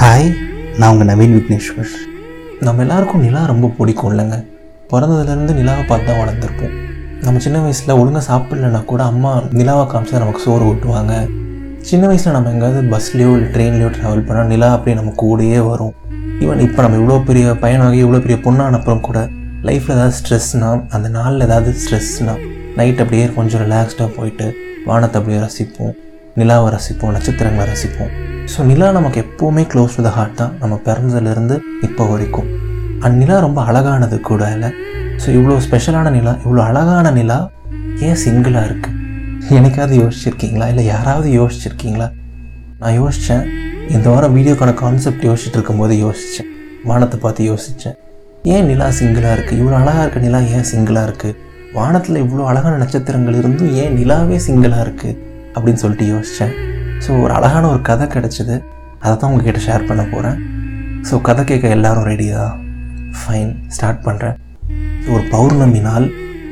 Hi நான் உங்கள் நவீன் விக்னேஸ்வர். நம்ம எல்லாருக்கும் நிலா ரொம்ப பிடிக்கும் இல்லைங்க. பிறந்ததுலேருந்து நிலாவை பார்த்து தான் வளர்ந்துருப்போம். நம்ம சின்ன வயசில் ஒழுங்காக சாப்பிட்லனா கூட அம்மா நிலாவை காமிச்சு நமக்கு சோறு ஊட்டுவாங்க. சின்ன வயசில் நம்ம எங்கேயாவது பஸ்லேயோ இல்லை ட்ரெயின்லையோ ட்ராவல் பண்ணால் நிலா அப்படியே நம்ம கூடயே வரும். ஈவன் இப்போ நம்ம இவ்வளோ பெரிய பையனாகி இவ்வளோ பெரிய பொண்ணான அப்புறம் கூட லைஃப்பில் ஏதாவது ஸ்ட்ரெஸ்னால் அந்த நாளில் ஏதாவது ஸ்ட்ரெஸ்னால் நைட் அப்படியே கொஞ்சம் ரிலாக்ஸ்டாக போயிட்டு வானத்தை அப்படியே ரசிப்போம். நிலாவை ரசிப்போம் நட்சத்திரங்களை ரசிப்போம். ஸோ நிலா நமக்கு எப்போவுமே க்ளோஸ் டு த ஹார்ட் தான். நம்ம பிறந்ததுலேருந்து இப்போ வரைக்கும். அண்ட் நிலா ரொம்ப அழகானது கூட இல்லை. ஸோ இவ்வளோ ஸ்பெஷலான நிலா இவ்வளோ அழகான நிலா ஏன் சிங்கிளாக இருக்குது எனக்காவது யோசிச்சிருக்கீங்களா? இல்லை யாராவது யோசிச்சிருக்கீங்களா? நான் யோசித்தேன் இந்த வாரம் வீடியோக்கான கான்செப்ட் யோசிச்சுட்டு இருக்கும்போது யோசித்தேன் வானத்தை பார்த்து யோசித்தேன் ஏன் நிலா சிங்கிளாக இருக்குது இவ்வளோ அழகாக இருக்க நிலா ஏன் சிங்கிளாக இருக்குது வானத்தில் இவ்வளோ அழகான நட்சத்திரங்கள் இருந்தும் ஏன் நிலாவே சிங்கிளாக இருக்குது அப்படின்னு சொல்லிட்டு யோசித்தேன் ஸோ ஒரு அழகான ஒரு கதை கிடச்சிது. அதை தான் உங்ககிட்ட ஷேர் பண்ண போகிறேன் ஸோ கதை கேட்க எல்லாரும் ரெடியா ஃபைன் ஸ்டார்ட் பண்ணுறேன் ஒரு பௌர்ணமி நாள்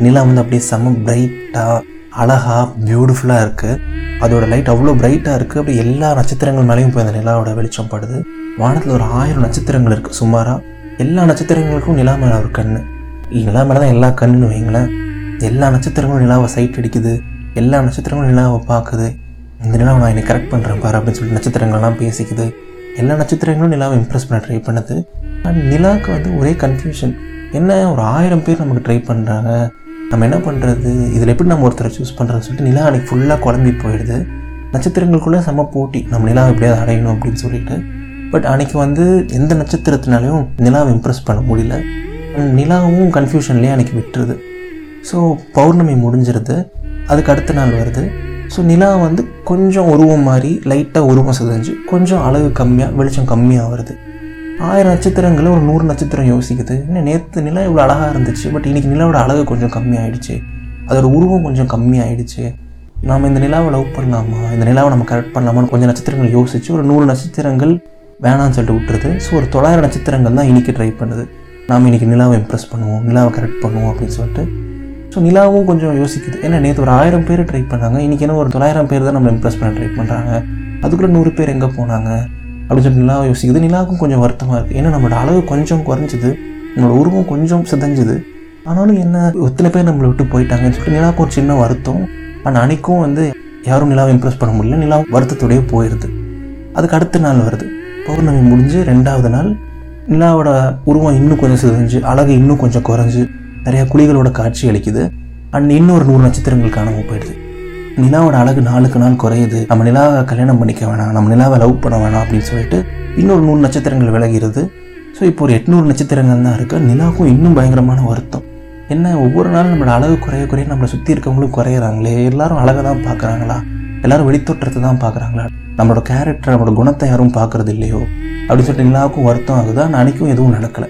நிலா வந்து அப்படியே செம்ம பிரைட்டாக அழகாக பியூட்டிஃபுல்லாக இருக்குது அதோட லைட் அவ்வளோ பிரைட்டாக இருக்குது அப்படி எல்லா நட்சத்திரங்கள் மேலேயும் போய் அந்த நிலாவோட வெளிச்சம் படுது. வானத்தில் ஒரு ஆயிரம் நட்சத்திரங்கள் இருக்குது சுமாராக எல்லா நட்சத்திரங்களுக்கும் நிலா மேலே ஒரு கண் நிலா மேலே தான் எல்லா கண்ணுன்னு வைங்களேன். எல்லா நட்சத்திரங்களும் நிலாவை சைட் அடிக்குது. எல்லா நட்சத்திரங்களும் நிலாவை பார்க்குது. இந்த நிலாவை நான் இன்னைக்கு கரெக்ட் பண்ணுறேன் பாரு அப்படின்னு சொல்லிட்டு நட்சத்திரங்கள்லாம் பேசிக்குது. எல்லா நட்சத்திரங்களும் நிலாவை இம்ப்ரெஸ் பண்ண ட்ரை பண்ணுது. அண்ட் நிலாவுக்கு வந்து ஒரே கன்ஃபியூஷன் என்ன ஒரு ஆயிரம் பேர் நமக்கு ட்ரை பண்ணுறாங்க நம்ம என்ன பண்ணுறது இதில் எப்படி நம்ம ஒருத்தரை சூஸ் பண்ணுறதுன்னு சொல்லிட்டு நிலா அன்றைக்கி ஃபுல்லாக குழம்பி போயிடுது. நட்சத்திரங்களுக்குள்ளே செம்ம போட்டி. நம்ம நிலாவை எப்படியாவது அடையணும் அப்படின்னு சொல்லிட்டு. பட் அன்றைக்கி வந்து எந்த நட்சத்திரத்தினாலையும் நிலாவை இம்ப்ரெஸ் பண்ண முடியல. நிலாவும் கன்ஃபியூஷன்லேயே அன்றைக்கி விட்டுருது. ஸோ பௌர்ணமி முடிஞ்சிருது. அதுக்கு அடுத்த நாள் வருது. ஸோ நிலா வந்து கொஞ்சம் உருவம் மாதிரி லைட்டாக உருவம் சிதைஞ்சு கொஞ்சம் அழகு கம்மியாக வெளிச்சம் கம்மியாக வருது. ஆயிரம் நட்சத்திரங்களில் ஒரு நூறு நட்சத்திரம் யோசிக்குது. இன்னும் நேற்று நிலா இவ்வளோ அழகாக இருந்துச்சு பட் இன்றைக்கி நிலாவோட அழகு கொஞ்சம் கம்மியாயிடுச்சு. அதோட உருவம் கொஞ்சம் கம்மியாயிடுச்சு. நாம் இந்த நிலாவை லவ் பண்ணலாமா? இந்த நிலாவை நம்ம கரெக்ட் பண்ணலாமான்னு கொஞ்சம் நட்சத்திரங்கள் யோசிச்சு ஒரு நூறு நட்சத்திரங்கள் வேணாம்னு சொல்லிட்டு விட்டுருது. ஸோ ஒரு தொள்ளாயிரம் நட்சத்திரங்கள் தான் இன்றைக்கி ட்ரை பண்ணுது. நாம் இன்றைக்கி நிலாவை இம்ப்ரெஸ் பண்ணுவோம் நிலாவை கரெக்ட் பண்ணுவோம் அப்படின்னு சொல்லிட்டு ஸோ நிலாவும் கொஞ்சம் யோசிக்குது. ஏன்னா நேற்று ஒரு ஆயிரம் பேர் ட்ரை பண்ணாங்க. இன்றைக்கி என்ன ஒரு தொள்ளாயிரம் பேர் தான் நம்ம இம்ப்ரெஸ் பண்ண ட்ரை பண்ணுறாங்க அதுக்குள்ளே நூறு பேர் எங்கே போனாங்க? அப்படின்னு சொல்லிட்டு நிலாவை யோசிக்குது. நிலாவுக்கும் கொஞ்சம் வருத்தமாக இருக்குது ஏன்னா நம்மளோட அளவு கொஞ்சம் குறைஞ்சிது. நம்மளோட உருவம் கொஞ்சம் சிதஞ்சுது. ஆனாலும் என்ன எத்தனை பேர் நம்மளை விட்டு போயிட்டாங்கன்னு சொல்லிட்டு நிலாவுக்கு ஒரு சின்ன வருத்தம். ஆனால் அன்னைக்கும் வந்து யாரும் நிலாவை இம்ப்ரெஸ் பண்ண முடியல. நிலா வருத்தத்தோடையே போயிடுது அதுக்கு அடுத்த நாள் வருது. பௌர்ணமி முடிஞ்சு ரெண்டாவது நாள் நிலாவோட உருவம் இன்னும் கொஞ்சம் சிதைஞ்சு அழகு இன்னும் கொஞ்சம் குறைஞ்சு நிறையா குழிகளோட காட்சி அளிக்குது. அண்ட் இன்னொரு நூறு நட்சத்திரங்கள் காணாமல் போயிடுது. நிலாவோட அழகு நாளுக்கு நாள் குறையுது. நம்ம நிலாவை கல்யாணம் பண்ணிக்க வேணாம். நம்ம நிலாவை லவ் பண்ண வேணாம் அப்படின்னு சொல்லிட்டு இன்னொரு நூறு நட்சத்திரங்கள் விலகிறது. ஸோ இப்போ ஒரு எட்நூறு நட்சத்திரங்கள் தான் இருக்குது நிலாவுக்கும் இன்னும் பயங்கரமான வருத்தம். என்ன ஒவ்வொரு நாளும் நம்மளோட அழகு குறைய குறைய நம்மளை சுற்றி இருக்கவங்களும் குறையிறாங்களே? எல்லாரும் அழகை தான் பார்க்குறாங்களா? எல்லாரும் வெளித்தோற்றத்தை தான் பார்க்குறாங்களா? நம்மளோட கேரக்டர் நம்மளோட குணத்தை யாரும் பார்க்கறது இல்லையோ? அப்படின்னு சொல்லிட்டு நிலாவுக்கும் வருத்தம் ஆகுது. ஆனால் எதுவும் நடக்கலை.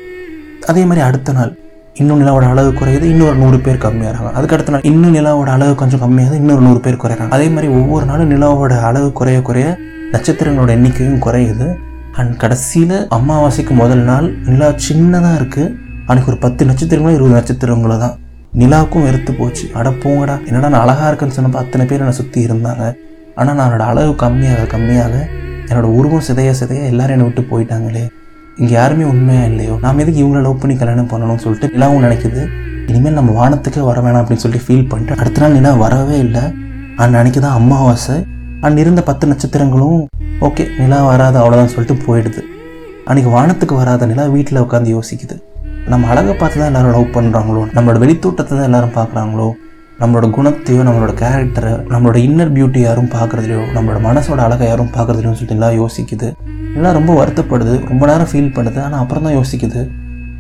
அதே மாதிரி அடுத்த நாள் இன்னும் நிலாவோட அளவு குறையுது இன்னொரு நூறு பேர் கம்மியாகிறாங்க அதுக்கு அடுத்த நாள் இன்னும் நிலாவோட அளவு கொஞ்சம் கம்மியாகுது இன்னொரு நூறு பேர் குறையிறாங்க அதே மாதிரி ஒவ்வொரு நாளும் நிலாவோட அளவு குறைய குறைய நட்சத்திரங்களோட எண்ணிக்கையும் குறையுது. அண்ட் கடைசியில் அமாவாசைக்கு முதல் நாள் நிலா சின்னதாக இருக்குது அன்றைக்கி ஒரு பத்து நட்சத்திரங்களோ இருபது நட்சத்திரங்களோ தான். நிலாவுக்கும் வெறுத்து போச்சு. அட போங்கடா என்னடா நான் அழகாக இருக்குன்னு சொன்னப்போ அத்தனை பேர் என்னை சுற்றி இருந்தாங்க. ஆனால் நான் என்னோடய அளவு கம்மியாக கம்மியாக என்னோடய உருவம் சிதைய சிதைய எல்லோரும் என்னை விட்டு போயிட்டாங்களே. இங்கே யாருமே உண்மையாக இல்லையோ? நாம் எதுக்கு இவங்களை லவ் பண்ணி கல்யாணம் பண்ணணும்னு சொல்லிட்டு நிலாவும் நினைக்குது. இனிமேல் நம்ம வானத்துக்கே வர வேணாம் அப்படின்னு சொல்லிட்டு ஃபீல் பண்ணிட்டு அடுத்த நாள் நிலா வரவே இல்லை. அண்ட் அன்னைக்கு தான் அமாவாசை அண்ட் இருந்த பத்து நட்சத்திரங்களும் ஓகே நிலா வராது அவ்வளோதான் சொல்லிட்டு போயிடுது. அன்றைக்கி வானத்துக்கு வராத நிலா வீட்டில் உட்காந்து யோசிக்குது. நம்ம அழகை பார்த்து தான் எல்லோரும் லவ் பண்ணுறாங்களோ நம்மளோட வெளித்தோட்டத்தை தான் எல்லோரும் பார்க்குறாங்களோ? நம்மளோட குணத்தையோ நம்மளோட கேரக்டரை நம்மளோட இன்னர் பியூட்டி யாரும் பார்க்குறதுலையோ நம்மளோட மனசோட அழகை யாரும் பார்க்குறதுலையோ சொல்லிட்டு எல்லாம் யோசிக்குது. எல்லாம் ரொம்ப வருத்தப்படுது ரொம்ப நேரம் ஃபீல் பண்ணுது ஆனால் அப்புறம் தான் யோசிக்குது.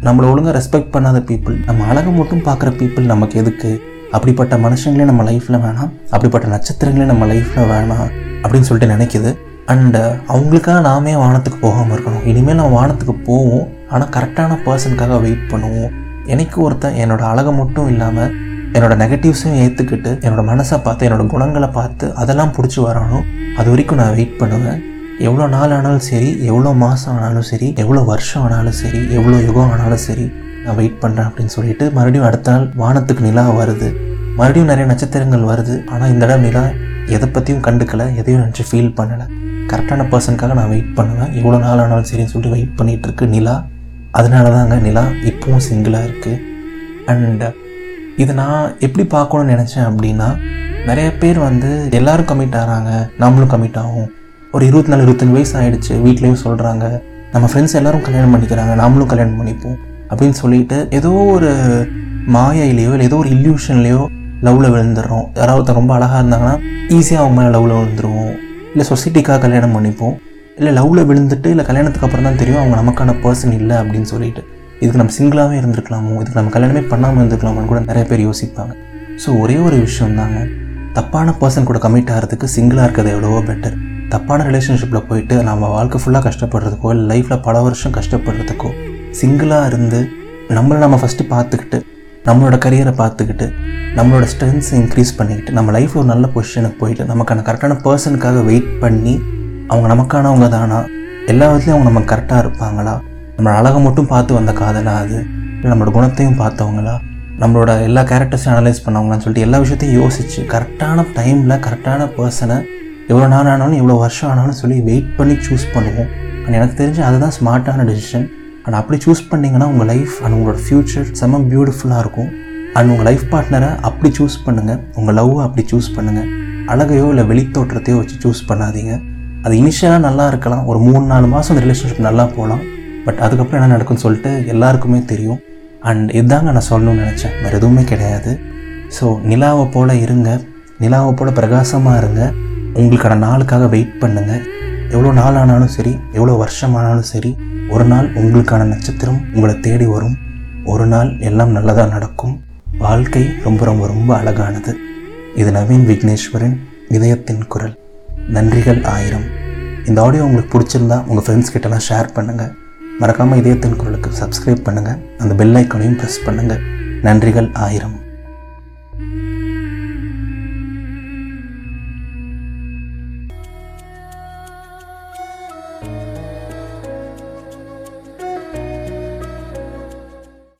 நம்மளை ஒழுங்காக ரெஸ்பெக்ட் பண்ணாத பீப்புள் நம்ம அழகை மட்டும் பார்க்குற பீப்புள் நமக்கு எதுக்கு? அப்படிப்பட்ட மனுஷங்களே நம்ம லைஃப்பில் வேணாம். அப்படிப்பட்ட நட்சத்திரங்களே நம்ம லைஃப்பில் வேணாம் அப்படின்னு சொல்லிட்டு நினைக்குது. அண்ட் அவங்களுக்காக நாமே வானத்துக்கு போகாமல் இருக்கணும். இனிமேல் நான் வானத்துக்கு போவோம் ஆனால் கரெக்டான பர்சனுக்காக வெயிட் பண்ணுவோம். எனக்கு ஒருத்தன் என்னோடய அழகை மட்டும் இல்லாமல் என்னோட நெகட்டிவ்ஸையும் ஏற்றுக்கிட்டு என்னோட மனசை பார்த்து என்னோட குணங்களை பார்த்து அதெல்லாம் பிடிச்சி வரணும் அது வரைக்கும் நான் வெயிட் பண்ணுவேன். எவ்வளோ நாள் ஆனாலும் சரி எவ்வளோ மாதம் ஆனாலும் சரி எவ்வளோ வருஷம் ஆனாலும் சரி எவ்வளோ யுகம் ஆனாலும் சரி நான் வெயிட் பண்ணுறேன் அப்படின்னு சொல்லிட்டு மறுபடியும் அடுத்த நாள் வானத்துக்கு நிலா வருது. மறுபடியும் நிறைய நட்சத்திரங்கள் வருது. ஆனால் இந்த இடம் நிலா எதை பற்றியும் கண்டுக்கலை எதையும் நினச்சி ஃபீல் பண்ணலை. கரெக்டான பர்சனுக்காக நான் வெயிட் பண்ணுவேன். எவ்வளோ நாள் ஆனாலும் சரின்னு சொல்லிட்டு வெயிட் பண்ணிகிட்ருக்கு நிலா. அதனால தாங்க நிலா இப்பவும் சிங்கிளாக இருக்குது அண்ட் இது நான் எப்படி பார்க்கணும்னு நினச்சேன் அப்படின்னா நிறைய பேர் வந்து எல்லாரும் கமிட் ஆகிறாங்க நாமளும் கமிட் ஆகும். ஒரு இருபத்தி நாலு இருபத்தஞ்சு வயசு ஆகிடுச்சு வீட்லேயும் சொல்கிறாங்க நம்ம ஃப்ரெண்ட்ஸ் எல்லாரும் கல்யாணம் பண்ணிக்கிறாங்க நாமளும் கல்யாணம் பண்ணிப்போம் அப்படின்னு சொல்லிட்டு ஏதோ ஒரு மாயையிலையோ இல்லை ஏதோ ஒரு இல்யூஷன்லேயோ லவ்வில் விழுந்துடுறோம். யாராவது ரொம்ப அழகாக இருந்தாங்கன்னா ஈஸியாக அவங்க மேலே லவ்வில் விழுந்துருவோம். இல்லை சொசைட்டிக்காக கல்யாணம் பண்ணிப்போம். இல்லை லவ்வில் விழுந்துட்டு இல்லை கல்யாணத்துக்கு அப்புறம் தான் தெரியும் அவங்க நமக்கான பர்சன் இல்லை அப்படின்னு சொல்லிட்டு. இதுக்கு நம்ம சிங்கிளாகவே இருந்திருக்கலாமோ? இதுக்கு நம்ம கல்யாணமே பண்ணாமல் இருந்திருக்கலாமோன்னு கூட நிறைய பேர் யோசிப்பாங்க. ஸோ ஒரே ஒரு விஷயம் தாங்க. தப்பான பர்சன் கூட கமிட் ஆகிறதுக்கு சிங்கிளாக இருக்கிறது எவ்வளவோ பெட்டர் தப்பான ரிலேஷன்ஷிப்பில் போயிட்டு நம்ம வாழ்க்கை ஃபுல்லாக கஷ்டப்படுறதுக்கோ இல்லை லைஃப்பில் பல வருஷம் கஷ்டப்படுறதுக்கோ சிங்கிளாக இருந்து நம்மளை நம்ம ஃபஸ்ட்டு பார்த்துக்கிட்டு நம்மளோட கரியரை பார்த்துக்கிட்டு நம்மளோட ஸ்ட்ரென்த்ஸை இன்க்ரீஸ் பண்ணிக்கிட்டு நம்ம லைஃப்பில் ஒரு நல்ல பொசிஷனுக்கு போயிட்டு நமக்கான கரெக்டான பர்சனுக்காக வெயிட் பண்ணி அவங்க நமக்கானவங்க தானா? எல்லா விதத்துலையும் அவங்க நமக்கு கரெக்டாக இருப்பாங்களா? நம்ம அழகை மட்டும் பார்த்து வந்த காதலா அது? இல்லை நம்மளோட குணத்தையும் பார்த்தவங்களா? நம்மளோட எல்லா கேரக்டர்ஸையும் அனலைஸ் பண்ணவங்களான்னு சொல்லிட்டு எல்லா விஷயத்தையும் யோசிச்சு கரெக்டான டைமில் கரெக்டான பர்சனை எவ்வளோ நாள் ஆனாலும் எவ்வளோ வருஷம் ஆனாலும் சொல்லி வெயிட் பண்ணி சூஸ் பண்ணுவோம். அண்ட் எனக்கு தெரிஞ்சு அதுதான் ஸ்மார்ட்டான டெசிஷன் அண்ட் அப்படி சூஸ் பண்ணிங்கன்னா உங்கள் லைஃப் அண்ட் உங்களோட ஃப்யூச்சர் செம்ம பியூட்டிஃபுல்லாக இருக்கும். அண்ட் உங்கள் லைஃப் பார்ட்னரை அப்படி சூஸ் பண்ணுங்கள் உங்கள் லவ்வை அப்படி சூஸ் பண்ணுங்கள் அழகையோ இல்லை வெளித்தோற்றத்தையோ வச்சு சூஸ் பண்ணாதீங்க. அது இனிஷியலாக நல்லா இருக்கலாம். ஒரு மூணு நாலு மாதம் அந்த ரிலேஷன்ஷிப் நல்லா போகலாம். பட் அதுக்கப்புறம் என்ன நடக்கும்னு சொல்லிட்டு எல்லாருக்குமே தெரியும். அண்ட் இதுதாங்க நான் சொல்லணும்னு நினச்சேன். வேறு எதுவுமே கிடையாது. ஸோ நிலாவை போல் இருங்க. நிலாவை போல் பிரகாசமாக இருங்க. உங்களுக்கான நாளுக்காக வெயிட் பண்ணுங்கள் எவ்வளோ நாள் ஆனாலும் சரி எவ்வளோ வருஷம் ஆனாலும் சரி ஒரு நாள் உங்களுக்கான நட்சத்திரம் உங்களை தேடி வரும். ஒரு நாள் எல்லாம் நல்லதாக நடக்கும். வாழ்க்கை ரொம்ப ரொம்ப ரொம்ப அழகானது. இது நவீன் விக்னேஸ்வரன் இதயத்தின் குரல். நன்றிகள் ஆயிரம். இந்த ஆடியோ உங்களுக்கு பிடிச்சிருந்தா உங்கள் ஃப்ரெண்ட்ஸ் கிட்டலாம் ஷேர் பண்ணுங்கள் மறக்காமல் இதயத்தின் குரலுக்கு சப்ஸ்கிரைப் பண்ணுங்கள் அந்த பெல் ஐக்கானையும் ப்ரெஸ் பண்ணுங்கள் நன்றிகள் ஆயிரம்.